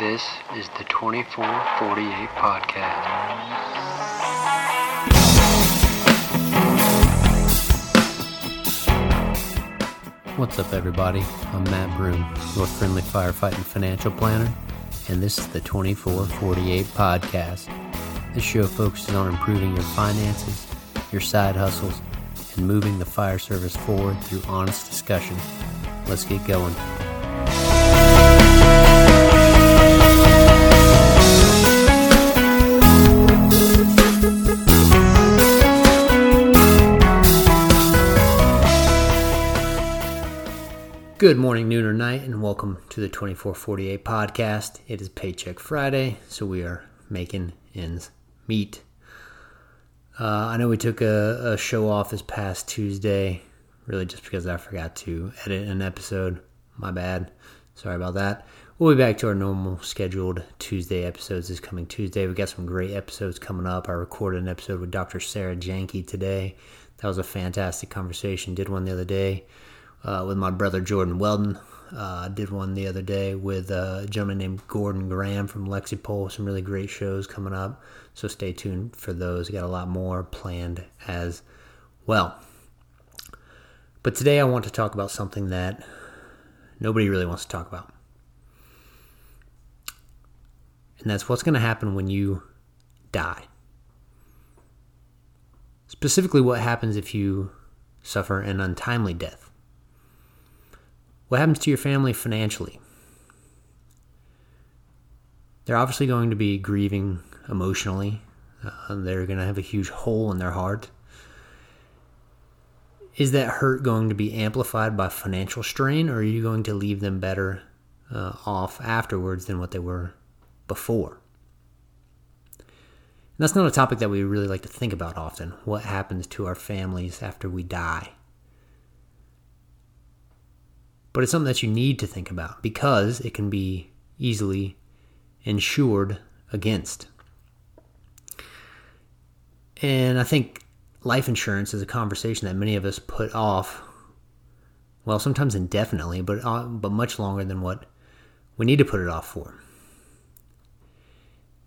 This is the 2448 Podcast. What's up, everybody? I'm Matt Broom, your friendly firefighting financial planner, and this is the 2448 Podcast. This show focuses on improving your finances, your side hustles, and moving the fire service forward through honest discussion. Let's get going. Good morning, noon, or night, and welcome to the 2448 podcast. It is Paycheck Friday, so we are making ends meet. Uh, I know we took a, a show off this past Tuesday, really just because I forgot to edit an episode. My bad. Sorry about that. We'll be back to our normal scheduled Tuesday episodes this coming Tuesday. We got some great episodes coming up. I recorded an episode with Dr. Sarah Janke today. That was a fantastic conversation. Did one the other day uh, with my brother Jordan Weldon. Uh, I did one the other day with a gentleman named Gordon Graham from Lexipol. Some really great shows coming up, so stay tuned for those. We got a lot more planned as well. But today I want to talk about something that nobody really wants to talk about. And that's what's going to happen when you die. Specifically, what happens if you suffer an untimely death. What happens to your family financially? They're obviously going to be grieving emotionally. Uh, they're going to have a huge hole in their heart. Is that hurt going to be amplified by financial strain, or are you going to leave them better uh, off afterwards than what they were before? And that's not a topic that we really like to think about often. What happens to our families after we die? But it's something that you need to think about because it can be easily insured against. And I think life insurance is a conversation that many of us put off, well, sometimes indefinitely, but uh, but much longer than what we need to put it off for.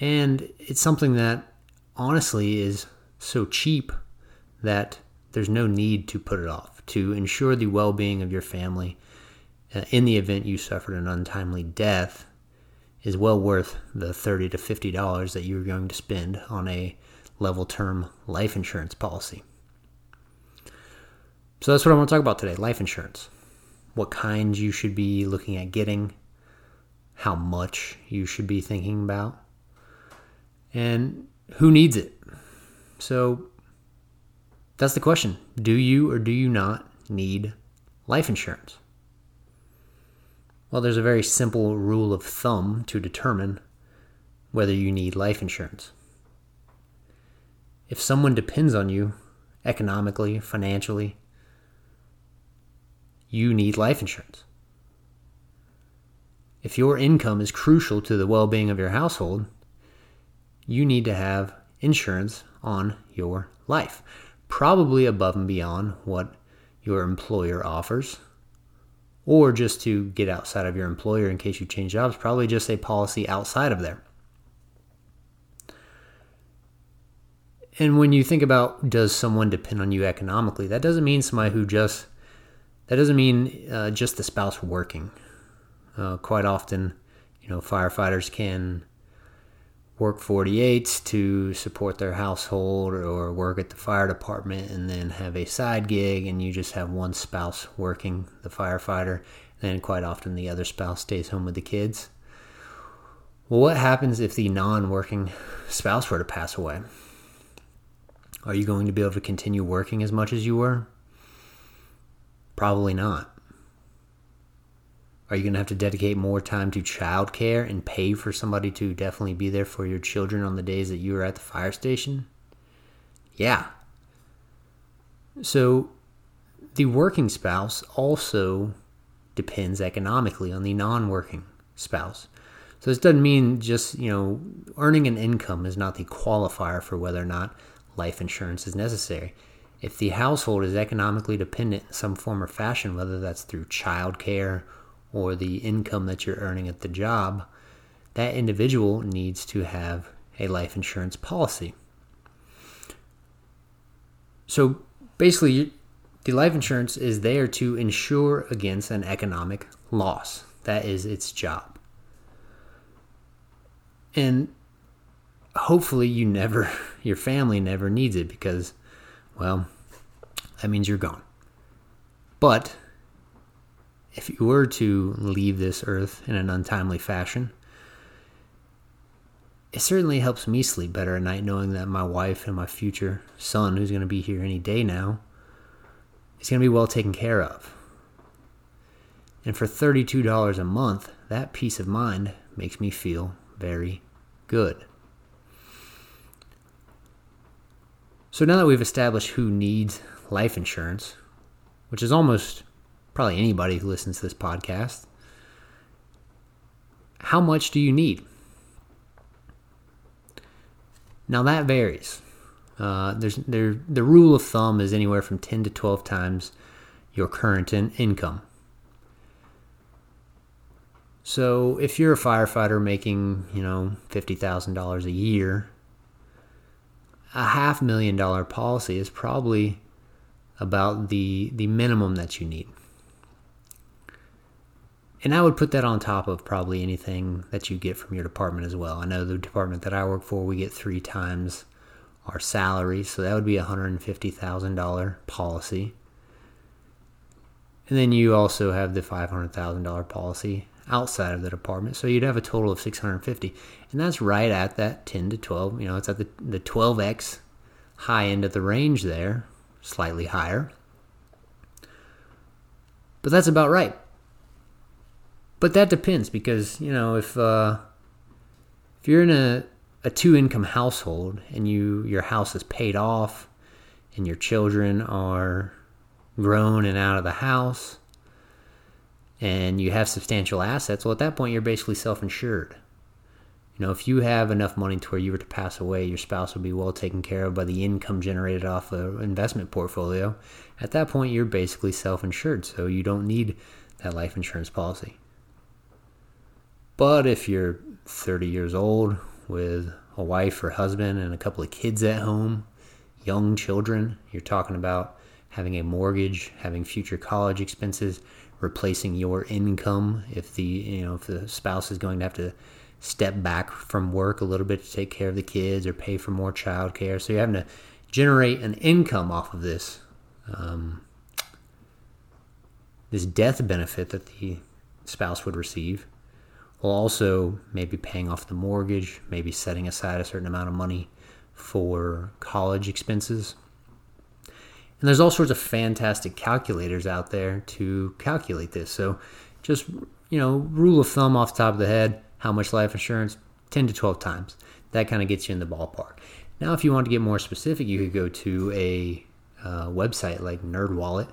And it's something that honestly is so cheap that there's no need to put it off to ensure the well-being of your family in the event you suffered an untimely death is well worth the 30 to 50 dollars that you're going to spend on a level term life insurance policy. So that's what I want to talk about today, life insurance. What kind you should be looking at getting, how much you should be thinking about, and who needs it. So that's the question. Do you or do you not need life insurance? Well, there's a very simple rule of thumb to determine whether you need life insurance. If someone depends on you economically, financially, you need life insurance. If your income is crucial to the well being of your household, you need to have insurance on your life, probably above and beyond what your employer offers or just to get outside of your employer in case you change jobs, probably just a policy outside of there. And when you think about does someone depend on you economically, that doesn't mean somebody who just that doesn't mean uh, just the spouse working. Uh, quite often, you know, firefighters can work 48 to support their household or work at the fire department and then have a side gig and you just have one spouse working the firefighter and then quite often the other spouse stays home with the kids. Well what happens if the non-working spouse were to pass away? Are you going to be able to continue working as much as you were? Probably not are you going to have to dedicate more time to childcare and pay for somebody to definitely be there for your children on the days that you are at the fire station? Yeah. So the working spouse also depends economically on the non working spouse. So this doesn't mean just, you know, earning an income is not the qualifier for whether or not life insurance is necessary. If the household is economically dependent in some form or fashion, whether that's through childcare or the income that you're earning at the job, that individual needs to have a life insurance policy. So basically, the life insurance is there to insure against an economic loss. That is its job. And hopefully, you never, your family never needs it because, well, that means you're gone. But if you were to leave this earth in an untimely fashion, it certainly helps me sleep better at night knowing that my wife and my future son, who's going to be here any day now, is going to be well taken care of. And for $32 a month, that peace of mind makes me feel very good. So now that we've established who needs life insurance, which is almost probably anybody who listens to this podcast, how much do you need? Now that varies. Uh, there's there the rule of thumb is anywhere from 10 to 12 times your current in, income. So if you're a firefighter making, you know, $50,000 a year, a half million dollar policy is probably about the the minimum that you need. And I would put that on top of probably anything that you get from your department as well. I know the department that I work for, we get three times our salary, so that would be a $150,000 policy. And then you also have the $500,000 policy outside of the department. So you'd have a total of 650. And that's right at that 10 to 12, you know, it's at the the 12x high end of the range there, slightly higher. But that's about right. But that depends because, you know, if uh if you're in a a two income household and you your house is paid off and your children are grown and out of the house and you have substantial assets, well, at that point, you're basically self insured. You know, if you have enough money to where you were to pass away, your spouse would be well taken care of by the income generated off the investment portfolio. At that point, you're basically self insured, so you don't need that life insurance policy. But if you're 30 years old with a wife or husband and a couple of kids at home, young children, you're talking about having a mortgage, having future college expenses, replacing your income if the you know if the spouse is going to have to step back from work a little bit to take care of the kids or pay for more child care so you're having to generate an income off of this um, this death benefit that the spouse would receive while also maybe paying off the mortgage maybe setting aside a certain amount of money for college expenses and there's all sorts of fantastic calculators out there to calculate this. So just, you know, rule of thumb off the top of the head, how much life insurance? 10 to 12 times. That kind of gets you in the ballpark. Now, if you want to get more specific, you could go to a uh, website like NerdWallet,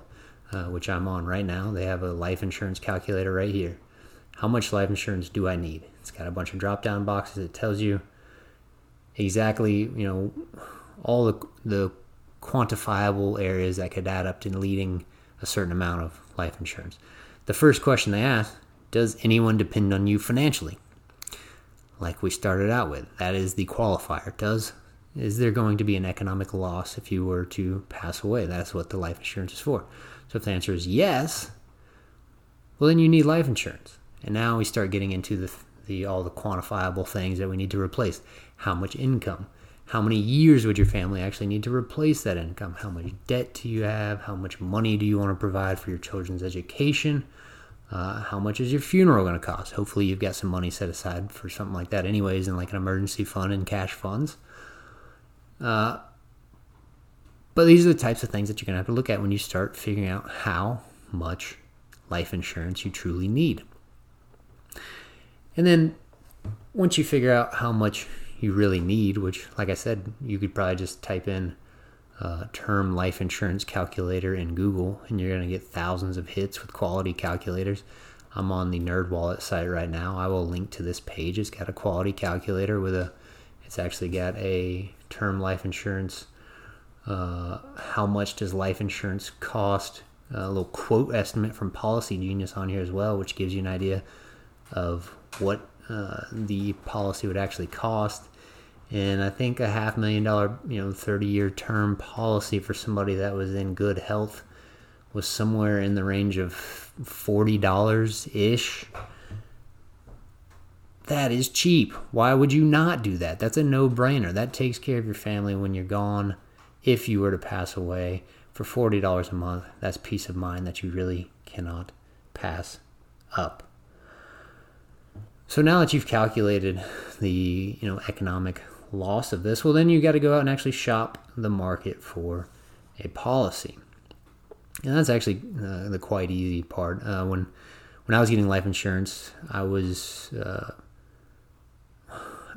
uh, which I'm on right now. They have a life insurance calculator right here. How much life insurance do I need? It's got a bunch of drop down boxes. It tells you exactly, you know, all the, the quantifiable areas that could add up to needing a certain amount of life insurance. The first question they ask Does anyone depend on you financially? Like we started out with, that is the qualifier. Does is there going to be an economic loss if you were to pass away? That's what the life insurance is for. So if the answer is yes, well then you need life insurance. And now we start getting into the, the all the quantifiable things that we need to replace. How much income? How many years would your family actually need to replace that income? How much debt do you have? How much money do you want to provide for your children's education? Uh, how much is your funeral going to cost? Hopefully, you've got some money set aside for something like that, anyways, in like an emergency fund and cash funds. Uh, but these are the types of things that you're going to have to look at when you start figuring out how much life insurance you truly need. And then once you figure out how much you really need, which, like I said, you could probably just type in uh, term life insurance calculator in Google, and you're going to get thousands of hits with quality calculators. I'm on the NerdWallet site right now. I will link to this page. It's got a quality calculator with a. It's actually got a term life insurance. Uh, how much does life insurance cost? A little quote estimate from Policy Genius on here as well, which gives you an idea of what uh, the policy would actually cost. And I think a half million dollar, you know, 30 year term policy for somebody that was in good health was somewhere in the range of $40 ish. That is cheap. Why would you not do that? That's a no brainer. That takes care of your family when you're gone. If you were to pass away for $40 a month, that's peace of mind that you really cannot pass up. So now that you've calculated the you know economic loss of this, well then you got to go out and actually shop the market for a policy, and that's actually uh, the quite easy part. Uh, when when I was getting life insurance, I was uh,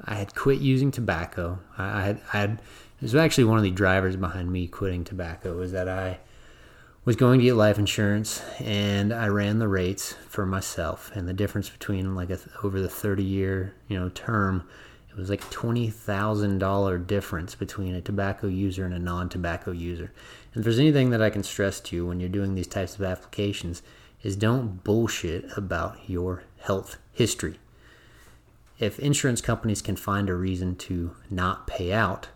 I had quit using tobacco. I, I had I had it was actually one of the drivers behind me quitting tobacco was that I was going to get life insurance and I ran the rates for myself and the difference between like a, over the 30 year you know term it was like $20,000 difference between a tobacco user and a non-tobacco user. And if there's anything that I can stress to you when you're doing these types of applications is don't bullshit about your health history. If insurance companies can find a reason to not pay out,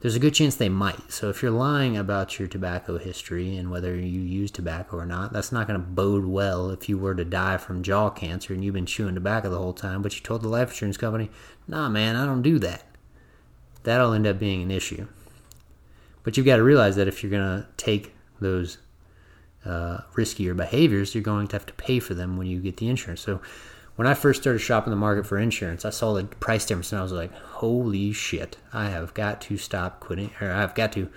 there's a good chance they might. So if you're lying about your tobacco history and whether you use tobacco or not, that's not going to bode well if you were to die from jaw cancer and you've been chewing tobacco the whole time, but you told the life insurance company, nah, man, I don't do that. That'll end up being an issue. But you've got to realize that if you're going to take those uh, riskier behaviors, you're going to have to pay for them when you get the insurance. So when I first started shopping the market for insurance, I saw the price difference and I was like, "Holy shit! I have got to stop quitting, or I've got to,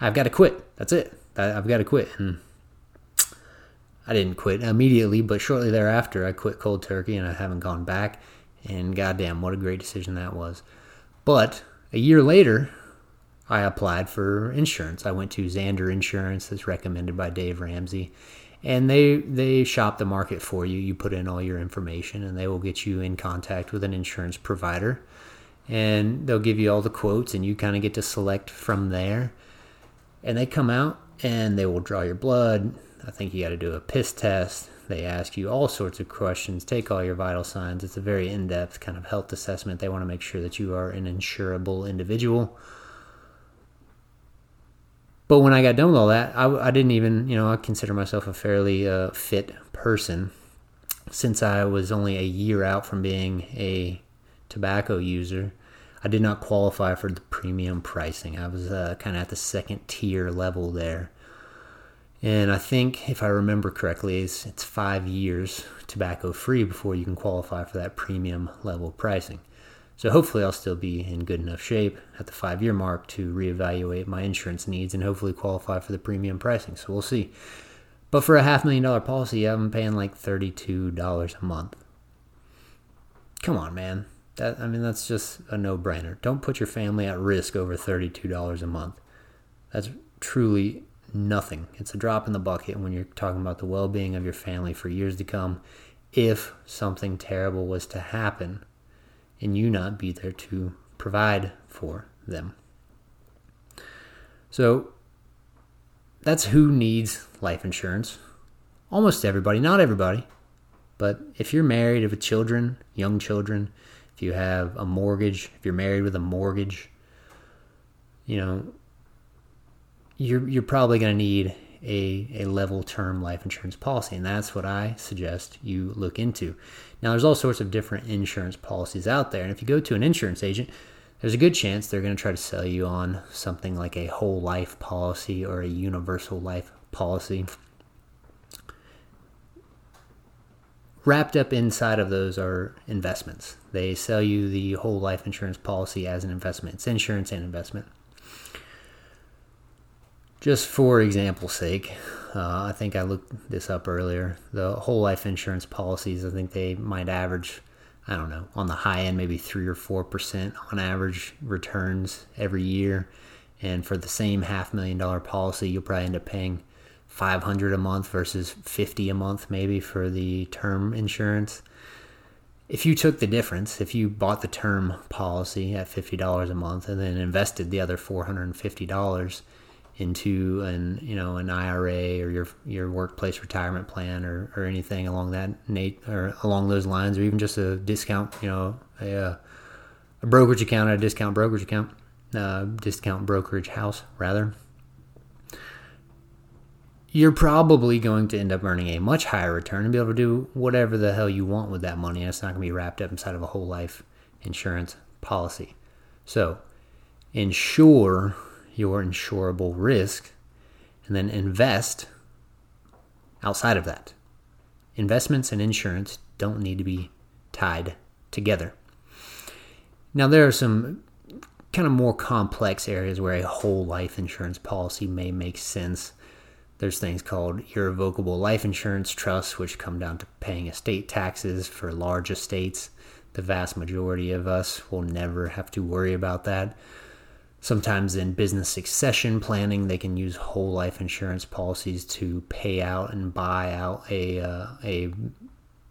I've got to quit. That's it. I, have got to quit." And I didn't quit immediately, but shortly thereafter, I quit cold turkey, and I haven't gone back. And goddamn, what a great decision that was! But a year later, I applied for insurance. I went to Zander Insurance, that's recommended by Dave Ramsey, and they they shop the market for you. You put in all your information, and they will get you in contact with an insurance provider, and they'll give you all the quotes, and you kind of get to select from there. And they come out and they will draw your blood. I think you got to do a piss test. They ask you all sorts of questions, take all your vital signs. It's a very in depth kind of health assessment. They want to make sure that you are an insurable individual. But when I got done with all that, I, I didn't even, you know, I consider myself a fairly uh, fit person since I was only a year out from being a tobacco user. I did not qualify for the premium pricing. I was uh, kind of at the second tier level there. And I think, if I remember correctly, it's, it's five years tobacco free before you can qualify for that premium level pricing. So hopefully, I'll still be in good enough shape at the five year mark to reevaluate my insurance needs and hopefully qualify for the premium pricing. So we'll see. But for a half million dollar policy, I'm paying like $32 a month. Come on, man. That I mean, that's just a no brainer. Don't put your family at risk over $32 a month. That's truly nothing. It's a drop in the bucket when you're talking about the well being of your family for years to come if something terrible was to happen and you not be there to provide for them. So that's who needs life insurance. Almost everybody, not everybody, but if you're married, with children, young children, if you have a mortgage, if you're married with a mortgage, you know, you're you're probably going to need a, a level term life insurance policy. And that's what I suggest you look into. Now, there's all sorts of different insurance policies out there. And if you go to an insurance agent, there's a good chance they're going to try to sell you on something like a whole life policy or a universal life policy. Wrapped up inside of those are investments. They sell you the whole life insurance policy as an investment. It's insurance and investment. Just for example's sake, uh, I think I looked this up earlier. The whole life insurance policies, I think they might average, I don't know, on the high end, maybe 3 or 4% on average returns every year. And for the same half million dollar policy, you'll probably end up paying 500 a month versus 50 a month maybe for the term insurance. If you took the difference, if you bought the term policy at $50 a month and then invested the other $450, into an you know an IRA or your your workplace retirement plan or, or anything along that Nate or along those lines or even just a discount you know a, a brokerage account a discount brokerage account uh, discount brokerage house rather you're probably going to end up earning a much higher return and be able to do whatever the hell you want with that money and it's not going to be wrapped up inside of a whole life insurance policy. So insure your insurable risk and then invest outside of that. Investments and insurance don't need to be tied together. Now, there are some kind of more complex areas where a whole life insurance policy may make sense. There's things called irrevocable life insurance trusts, which come down to paying estate taxes for large estates. The vast majority of us will never have to worry about that. Sometimes in business succession planning, they can use whole life insurance policies to pay out and buy out a uh, a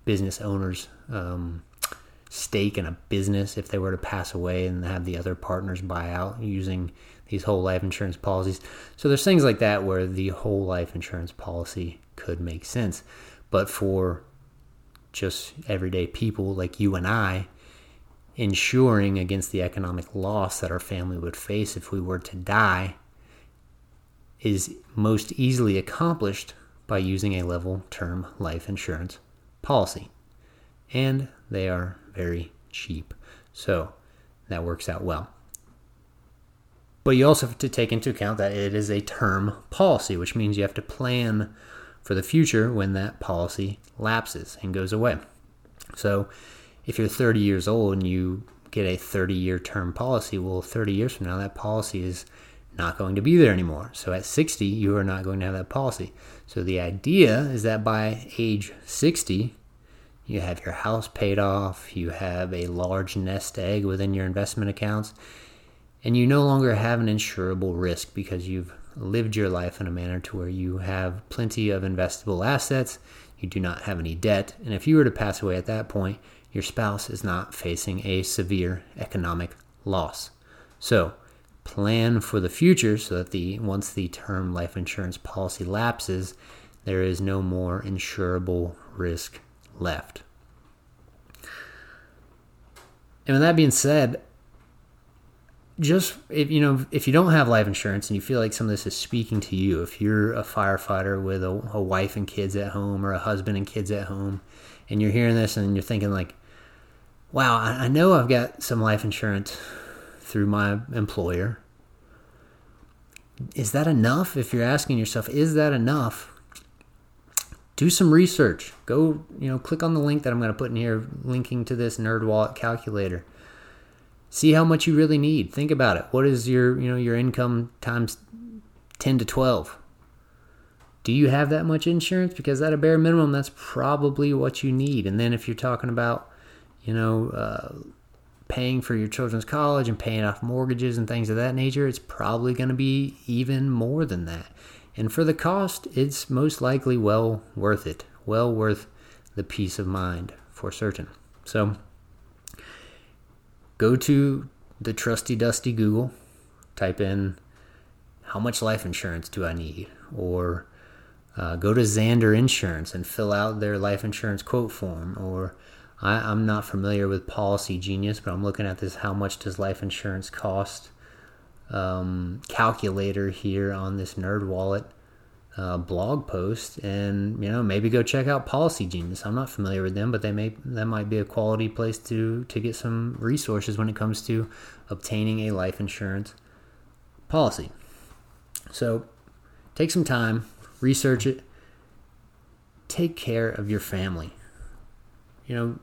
business owner's um, stake in a business if they were to pass away and have the other partners buy out using these whole life insurance policies. So there's things like that where the whole life insurance policy could make sense, but for just everyday people like you and I, insuring against the economic loss that our family would face if we were to die is most easily accomplished by using a level term life insurance policy. And they are very cheap. So that works out well. But you also have to take into account that it is a term policy, which means you have to plan for the future when that policy lapses and goes away. So if you're 30 years old and you get a 30 year term policy, well, 30 years from now, that policy is not going to be there anymore. So at 60, you are not going to have that policy. So the idea is that by age 60, you have your house paid off, you have a large nest egg within your investment accounts, and you no longer have an insurable risk because you've lived your life in a manner to where you have plenty of investable assets, you do not have any debt, and if you were to pass away at that point, your spouse is not facing a severe economic loss. So, plan for the future so that the once the term life insurance policy lapses, there is no more insurable risk left. And with that being said, just if you know if you don't have life insurance and you feel like some of this is speaking to you, if you're a firefighter with a, a wife and kids at home or a husband and kids at home, and you're hearing this and you're thinking like, wow, I know I've got some life insurance through my employer. Is that enough? If you're asking yourself, is that enough? Do some research. Go, you know, click on the link that I'm going to put in here, linking to this NerdWallet calculator. See how much you really need. Think about it. What is your, you know, your income times 10 to 12? Do you have that much insurance? Because at a bare minimum, that's probably what you need. And then if you're talking about you know, uh, paying for your children's college and paying off mortgages and things of that nature, it's probably going to be even more than that. And for the cost, it's most likely well worth it, well worth the peace of mind for certain. So go to the trusty dusty Google, type in how much life insurance do I need? Or uh, go to Zander Insurance and fill out their life insurance quote form. Or I, am not familiar with Policy Genius, but I'm looking at this how much does life insurance cost um, calculator here on this NerdWallet uh, blog post, and you know maybe go check out Policy Genius. I'm not familiar with them, but they may that might be a quality place to to get some resources when it comes to obtaining a life insurance policy. So take some time, research it, take care of your family. You know,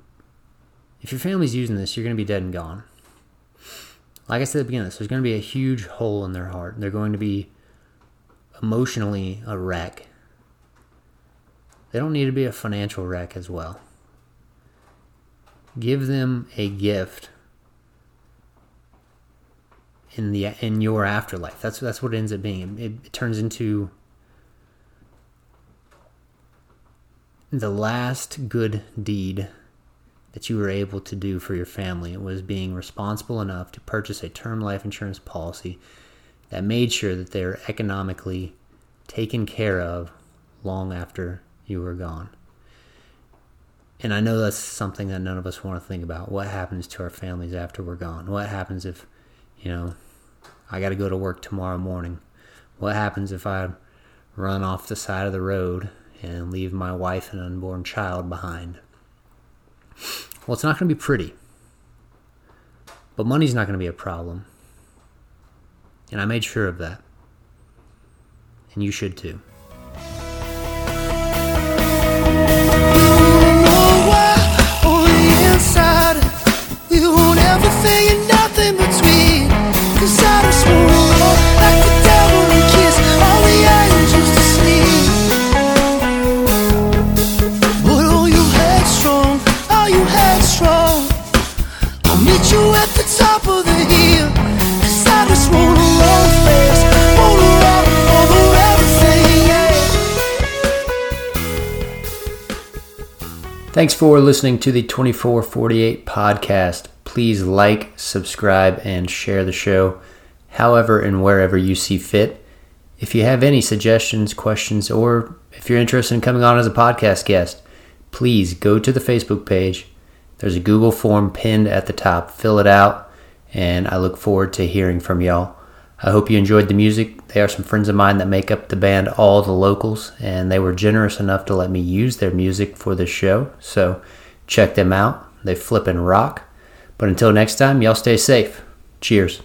if your family's using this, you're going to be dead and gone. Like I said at the beginning, of this, there's going to be a huge hole in their heart. They're going to be emotionally a wreck. They don't need to be a financial wreck as well. Give them a gift in the in your afterlife. That's that's what it ends up being. It, it turns into the last good deed that you were able to do for your family was being responsible enough to purchase a term life insurance policy that made sure that they were economically taken care of long after you were gone. And I know that's something that none of us want to think about. What happens to our families after we're gone? What happens if, you know, I got to go to work tomorrow morning? What happens if I run off the side of the road and leave my wife and unborn child behind? Well, it's not going to be pretty. But money's not going to be a problem. And I made sure of that. And you should too. Thanks for listening to the 2448 podcast please like, subscribe, and share the show however and wherever you see fit. If you have any suggestions, questions, or if you're interested in coming on as a podcast guest, please go to the Facebook page. There's a Google form pinned at the top. Fill it out, and I look forward to hearing from y'all. I hope you enjoyed the music. They are some friends of mine that make up the band All the Locals, and they were generous enough to let me use their music for this show. So check them out. They flip and rock. But until next time, y'all stay safe. Cheers.